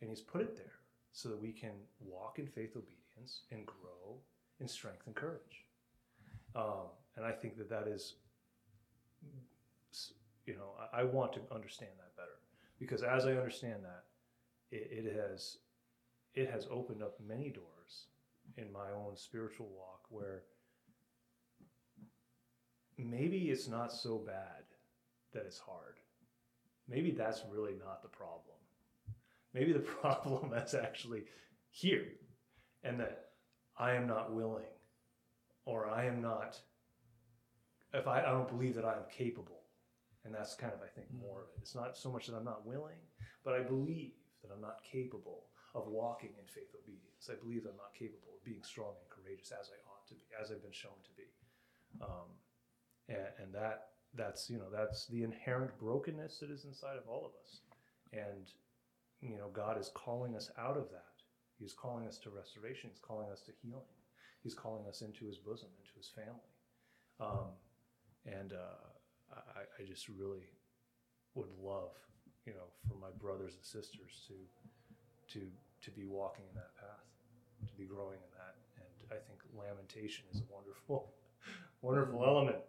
and He's put it there so that we can walk in faith, obedience, and grow in strength and courage. Um, and I think that that is, you know, I, I want to understand that better because as I understand that, it, it has, it has opened up many doors in my own spiritual walk where maybe it's not so bad that it's hard. Maybe that's really not the problem. Maybe the problem is actually here and that I am not willing or I am not, if I, I don't believe that I am capable. And that's kind of, I think, more of it. It's not so much that I'm not willing, but I believe that I'm not capable of walking in faith obedience. I believe that I'm not capable of being strong and courageous as I ought to be, as I've been shown to be. Um, and, and that, that's, you know, that's the inherent brokenness that is inside of all of us. And, you know, God is calling us out of that. He's calling us to restoration. He's calling us to healing. He's calling us into his bosom, into his family. Um, and uh, I, I just really would love, you know, for my brothers and sisters to to to be walking in that path, to be growing in that. And I think lamentation is a wonderful, wonderful element.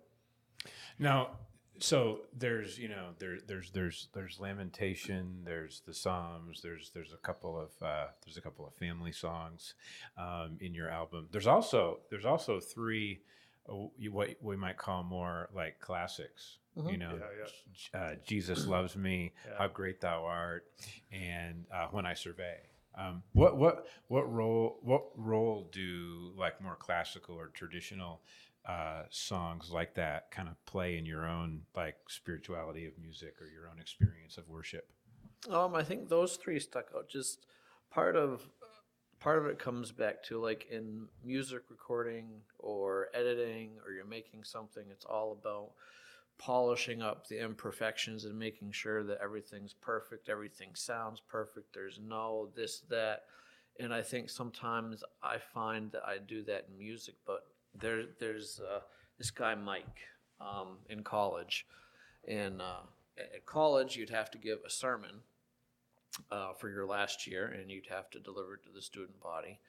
Now, so there's you know there there's there's there's lamentation, there's the psalms, there's there's a couple of uh, there's a couple of family songs um, in your album. There's also there's also three uh, what we might call more like classics. You know, Yeah, J- Uh, Jesus loves me, Yeah. how great thou art, and uh, when I survey. Um, what what what role what role do like more classical or traditional uh, songs like that kind of play in your own like spirituality of music or your own experience of worship? Um, I think those three stuck out. Just part of part of it comes back to like in music recording or editing or you're making something. It's all about polishing up the imperfections and making sure that everything's perfect, everything sounds perfect, there's no this, that. And I think sometimes I find that I do that in music, but there, there's uh, this guy, Mike, um, in college. And uh, at college, you'd have to give a sermon uh, for your last year, and you'd have to deliver it to the student body.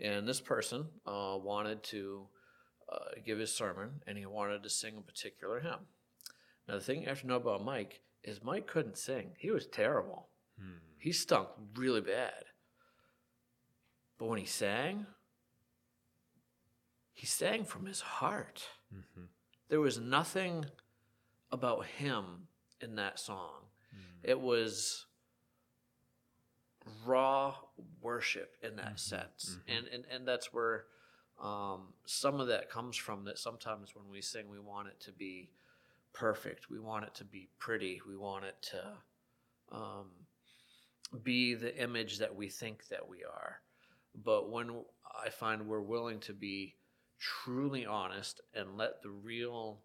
And this person uh, wanted to uh, give his sermon, and he wanted to sing a particular hymn. Now, the thing you have to know about Mike is Mike couldn't sing. He was terrible. He stunk really bad. But when he sang, he sang from his heart. There was nothing about him in that song. It was raw worship in that sense. And, and and that's where um, some of that comes from that sometimes when we sing we want it to be perfect. We want it to be pretty. We want it to um, be the image that we think that we are. But when I find we're willing to be truly honest and let the real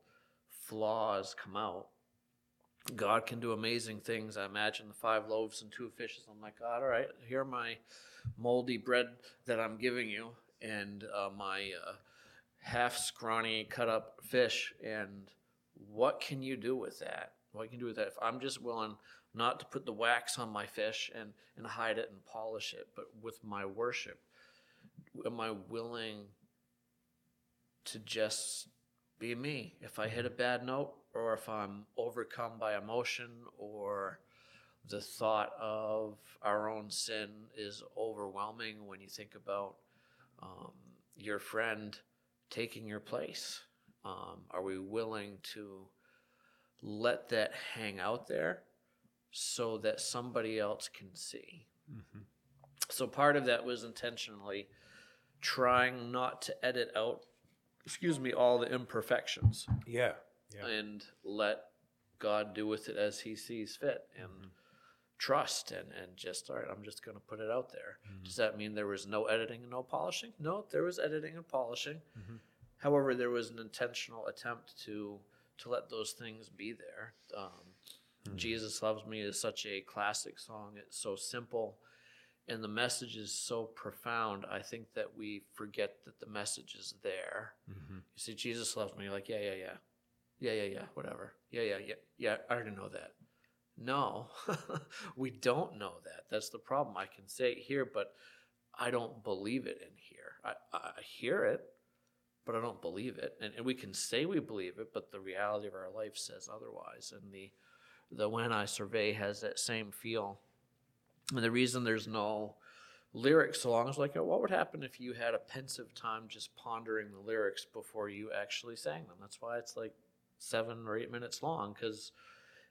flaws come out, God can do amazing things. I imagine the five loaves and two fishes. I'm like, God, all right, here are my moldy bread that I'm giving you, and uh, my uh, half scrawny cut up fish. And what can you do with that? What can you do with that? If I'm just willing not to put the wax on my fish and, and hide it and polish it, but with my worship, am I willing to just be me? If I hit a bad note, or if I'm overcome by emotion, or the thought of our own sin is overwhelming when you think about um, your friend taking your place. Um, are we willing to let that hang out there so that somebody else can see? So part of that was intentionally trying not to edit out, excuse me, all the imperfections Yeah. Yeah. and let God do with it as He sees fit and mm-hmm. trust and, and just, all right, I'm just going to put it out there. Mm-hmm. Does that mean there was no editing and no polishing? No, there was editing and polishing. Mm-hmm. However, there was an intentional attempt to to let those things be there. Um, hmm. Jesus Loves Me is such a classic song. It's so simple and the message is so profound. I think that we forget that the message is there. Mm-hmm. You see, Jesus loves me. You're like, yeah, yeah, yeah. Yeah, yeah, yeah, whatever. Yeah, yeah, yeah. Yeah, I already know that. No, we don't know that. That's the problem. I can say it here, but I don't believe it in here. I, I hear it, but I don't believe it. And, and we can say we believe it, but the reality of our life says otherwise. And the the when I survey has that same feel. And the reason there's no lyric is like what would happen if you had a pensive time just pondering the lyrics before you actually sang them? That's why it's like seven or eight minutes long because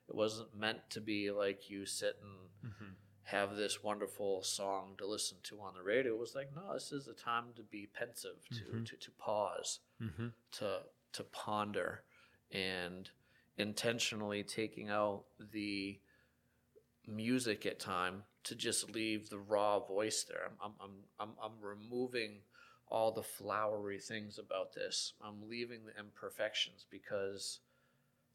it wasn't meant to be like you sit and mm-hmm. have this wonderful song to listen to on the radio. It was like, no, this is a time to be pensive, to mm-hmm. to, to pause, mm-hmm. to to ponder, and intentionally taking out the music at time to just leave the raw voice there. I'm I'm I'm I'm, I'm removing all the flowery things about this. I'm leaving the imperfections because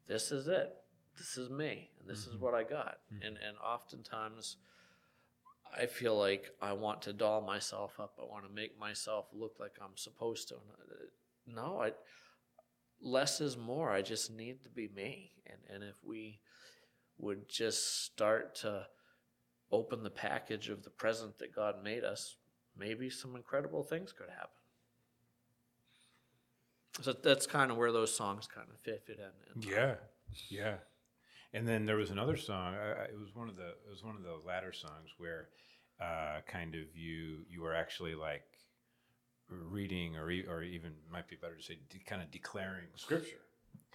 this is it. This is me, and this is what I got. And and oftentimes, I feel like I want to doll myself up. I want to make myself look like I'm supposed to. And, uh, No, I less is more. I just need to be me. And and if we would just start to open the package of the present that God made us, maybe some incredible things could happen. So that's kind of where those songs kind of fit, fit in. in. Yeah, yeah. And then there was another song. It was one of the it was one of the latter songs where uh, kind of you you were actually like reading or e- or even might be better to say de- kind of declaring scripture,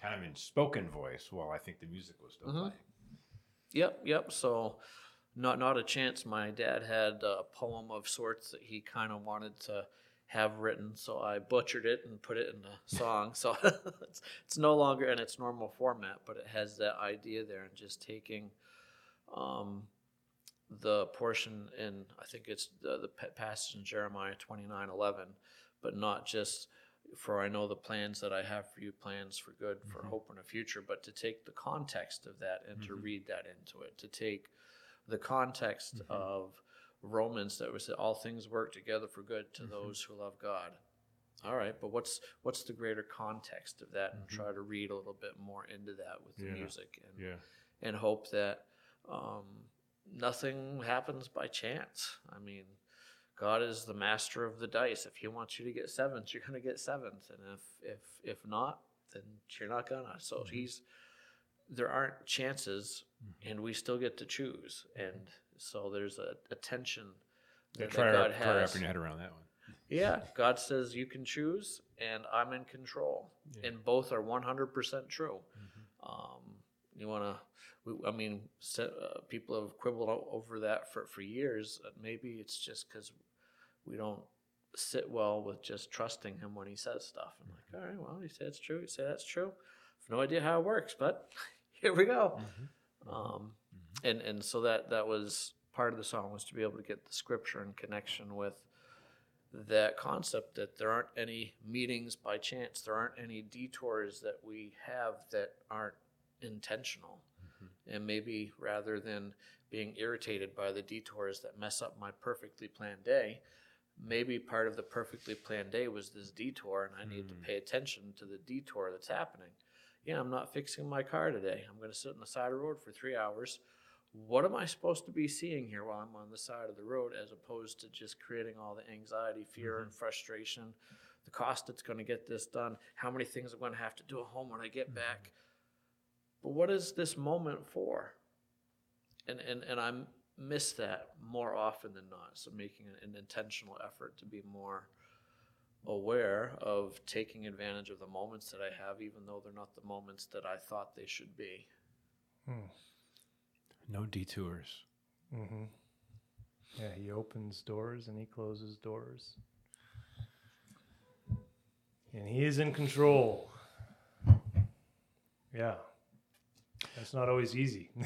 kind of in spoken voice. While I think the music was still playing. Yep, yep. So, not not a chance. My dad had a poem of sorts that he kind of wanted to have written, so I butchered it and put it in a song. so it's, it's no longer in its normal format, but it has that idea there, and just taking um, the portion in I think it's the, the passage in Jeremiah twenty nine eleven, but not just for I know the plans that I have for you, plans for good, for hope and a future, but to take the context of that and to read that into it, to take the context of Romans that was that all things work together for good to those who love God. All right, but what's what's the greater context of that, and try to read a little bit more into that with the Yeah. music and Yeah. and hope that um, nothing happens by chance. I mean, God is the master of the dice. If He wants you to get sevens, you're going to get sevens, and if if if not, then you're not gonna. So Mm-hmm. He's there aren't chances, and we still get to choose, and so there's a, a tension Yeah, that, try, God wrap- try wrapping your head around that one. Yeah, God says you can choose, and I'm in control, and both are 100% true. Um, you want to, I mean, se- uh, people have quibbled over that for, for years. Uh, Maybe it's just because we don't sit well with just trusting Him when He says stuff. I'm like, all right, well, He said it's true. He said that's true. I've no idea how it works, but here we go. Um, mm-hmm. and and so that that was part of the song was to be able to get the scripture in connection with that concept that there aren't any meetings by chance. There aren't any detours that we have that aren't intentional. Mm-hmm. And maybe rather than being irritated by the detours that mess up my perfectly planned day maybe part of the perfectly planned day was this detour and i need to mm. pay attention to the detour that's happening yeah i'm not fixing my car today i'm going to sit on the side of the road for three hours what am I supposed to be seeing here while I'm on the side of the road as opposed to just creating all the anxiety, fear, and mm-hmm. frustration, the cost it's going to get this done, how many things I'm going to have to do at home when I get mm-hmm. back. But what is this moment for? And, and, and I miss that more often than not. So making an intentional effort to be more aware of taking advantage of the moments that I have, even though they're not the moments that I thought they should be. No detours. Mm-hmm. Yeah, he opens doors and he closes doors. And he is in control. Yeah. That's not always easy.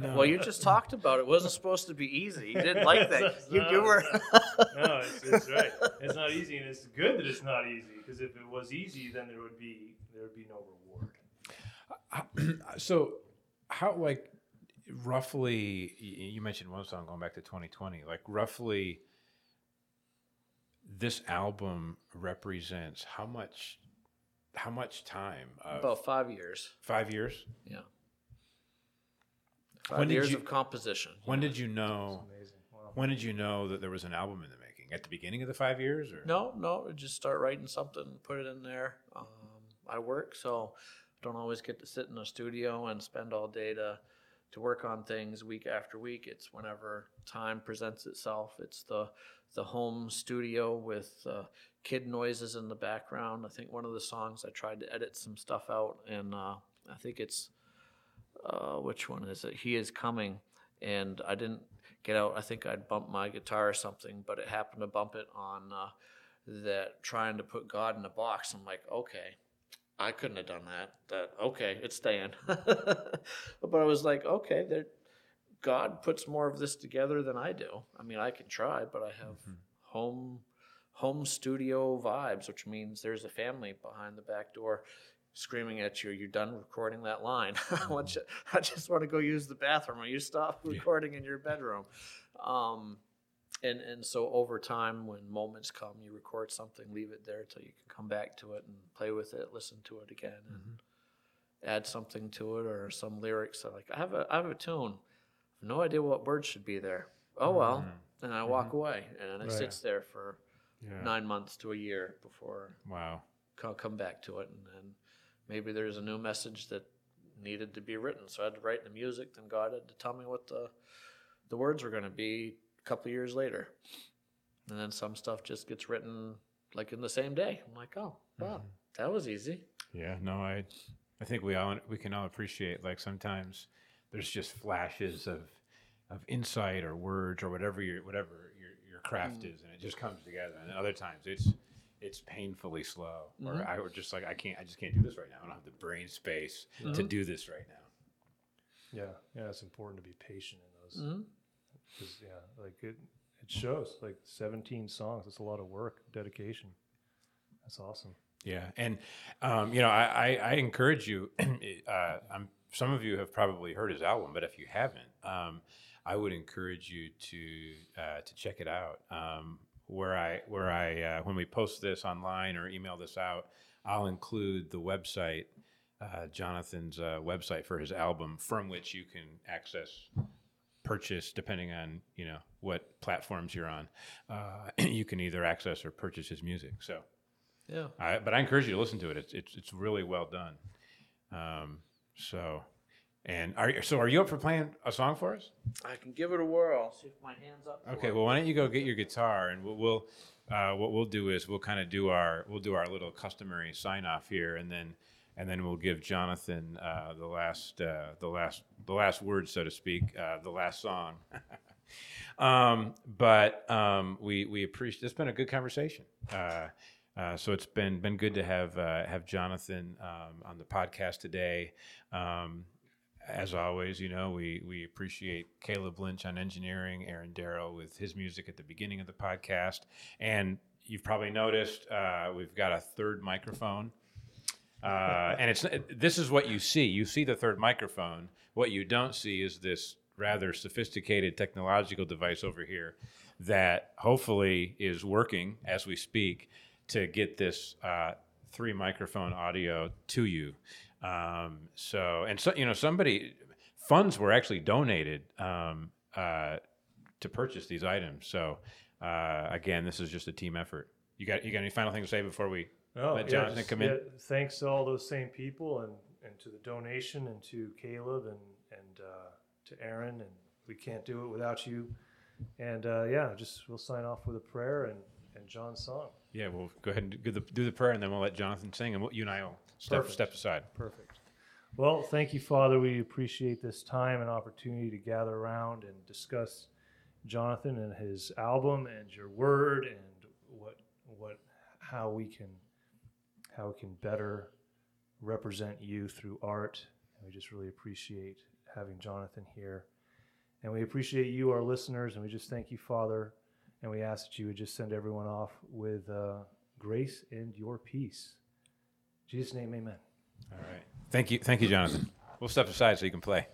Well, you just talked about it. it wasn't supposed to be easy. You didn't like that. It's You, not. you were. no, it's, it's right. It's not easy, and it's good that it's not easy because if it was easy, then there would be there would be no reward. so, how like roughly? You mentioned one song going back to 2020. Like roughly, this album represents how much? How much time? Of About five years. five years. Yeah. Five When did years you- of composition. When did you know? Wow. When did you know that there was an album in the making? At the beginning of the five years, or No, no. Just start writing something, put it in there. Um, I work, so don't always get to sit in a studio and spend all day to to work on things week after week. It's whenever time presents itself. It's the the home studio with uh, kid noises in the background. I think one of the songs I tried to edit some stuff out, and uh, I think it's uh, which one is it? He is coming, and I didn't get out. I think I'd bumped my guitar or something, but it happened to bump it on uh, that trying to put God in a box. I'm like, okay, I couldn't have done that. That okay, it's staying. but I was like, okay, there. God puts more of this together than I do. I mean, I can try, but I have home home studio vibes, which means there's a family behind the back door screaming at you, "You're done recording that line. I want mm-hmm. you, I just want to go use the bathroom. Or you stop recording in your bedroom." Um, and and so over time, when moments come, you record something, leave it there till you can come back to it and play with it, listen to it again, and mm-hmm. add something to it or some lyrics. So like, I have a I have a tune. I have no idea what words should be there. Oh well, mm-hmm. and I walk away, and it Right. sits there for Yeah. nine months to a year before Wow. I'll come back to it, and then maybe there's a new message that needed to be written. So I had to write the music. Then God had to tell me what the the words were going to be a couple years later, and then some stuff just gets written like in the same day. I'm like, oh wow, mm-hmm. that was easy. Yeah, no, I, I think we all we can all appreciate like sometimes there's just flashes of, of insight or words or whatever your whatever your your craft is, and it just comes together. And other times it's it's painfully slow, or I would just like I can't I just can't do this right now. I don't have the brain space to do this right now. Yeah, yeah, it's important to be patient in those. Mhm. 'cause, yeah, like it, it shows. Like 17 songs. It's a lot of work, dedication. That's awesome. Yeah, and um, you know, I, I, I encourage you. uh, I'm, some of you have probably heard his album, but if you haven't, um, I would encourage you to uh, to check it out. Um, where I where I uh, when we post this online or email this out, I'll include the website, uh, Jonathan's uh, website for his album, from which you can access purchase depending on you know what platforms you're on. Uh, you can either access or purchase his music. So. Yeah. I, but I encourage you to listen to it. It's it's, it's really well done. Um, so, and are so are you up for playing a song for us? I can give it a whirl. See if my hands up. Okay. Well, why don't you go get your guitar and we'll, we'll uh, what we'll do is we'll kind of do our we'll do our little customary sign off here, and then and then we'll give Jonathan uh, the last uh, the last the last word, so to speak, uh, the last song. um, but um, we we appreciate. It's been a good conversation. Uh, uh, so it's been been good to have uh, have Jonathan um, on the podcast today. Um, as always, you know we we appreciate Caleb Lynch on engineering, Aaron Darrow with his music at the beginning of the podcast, and you've probably noticed uh, we've got a third microphone. Uh, and it's this is what you see. You see the third microphone. What you don't see is this rather sophisticated technological device over here that hopefully is working as we speak to get this uh, three microphone audio to you. Um, so and so you know somebody funds were actually donated um, uh, to purchase these items. So uh, again, this is just a team effort. You got you got any final thing to say before we Oh, let yeah, Jonathan just- come in? yeah, thanks to all those same people and, and to the donation and to Caleb and, and uh, to Aaron. And we can't do it without you. And uh, yeah, just we'll sign off with a prayer and, and John's song. Yeah, we'll go ahead and do the, do the prayer, and then we'll let Jonathan sing, and we'll, you and I will step Perfect. step aside. Perfect. Well, thank you, Father. We appreciate this time and opportunity to gather around and discuss Jonathan and his album and your word and what what how we can how we can better represent you through art. And we just really appreciate having Jonathan here. And we appreciate you, our listeners, and we just thank you, Father. And we ask that you would just send everyone off with uh, grace and your peace. Jesus' name, amen. All right. Thank you, thank you, Jonathan. We'll step aside so you can play.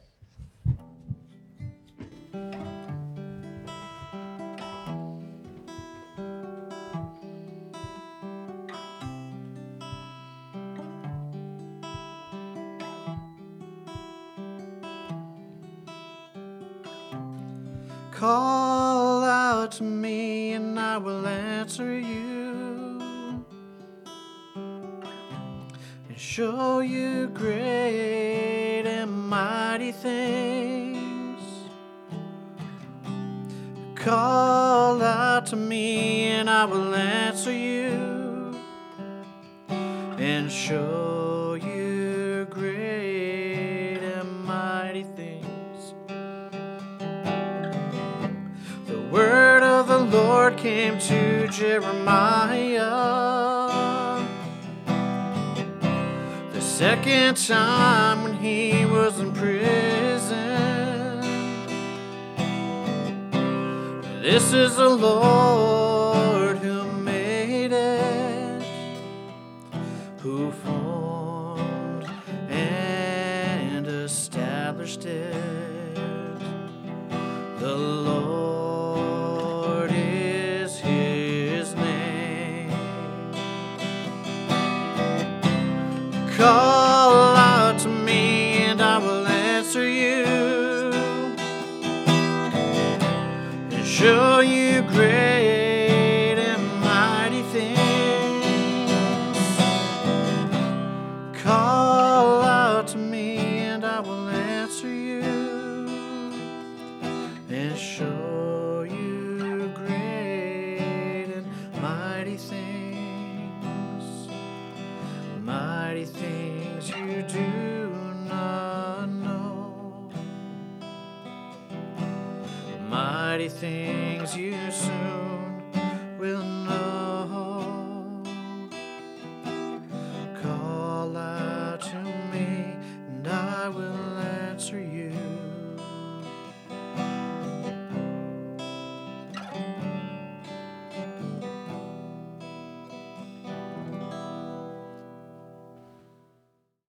To me and I will answer you and show you great and mighty things. The word of the Lord came to Jeremiah the second time when he was in prison. This is the Lord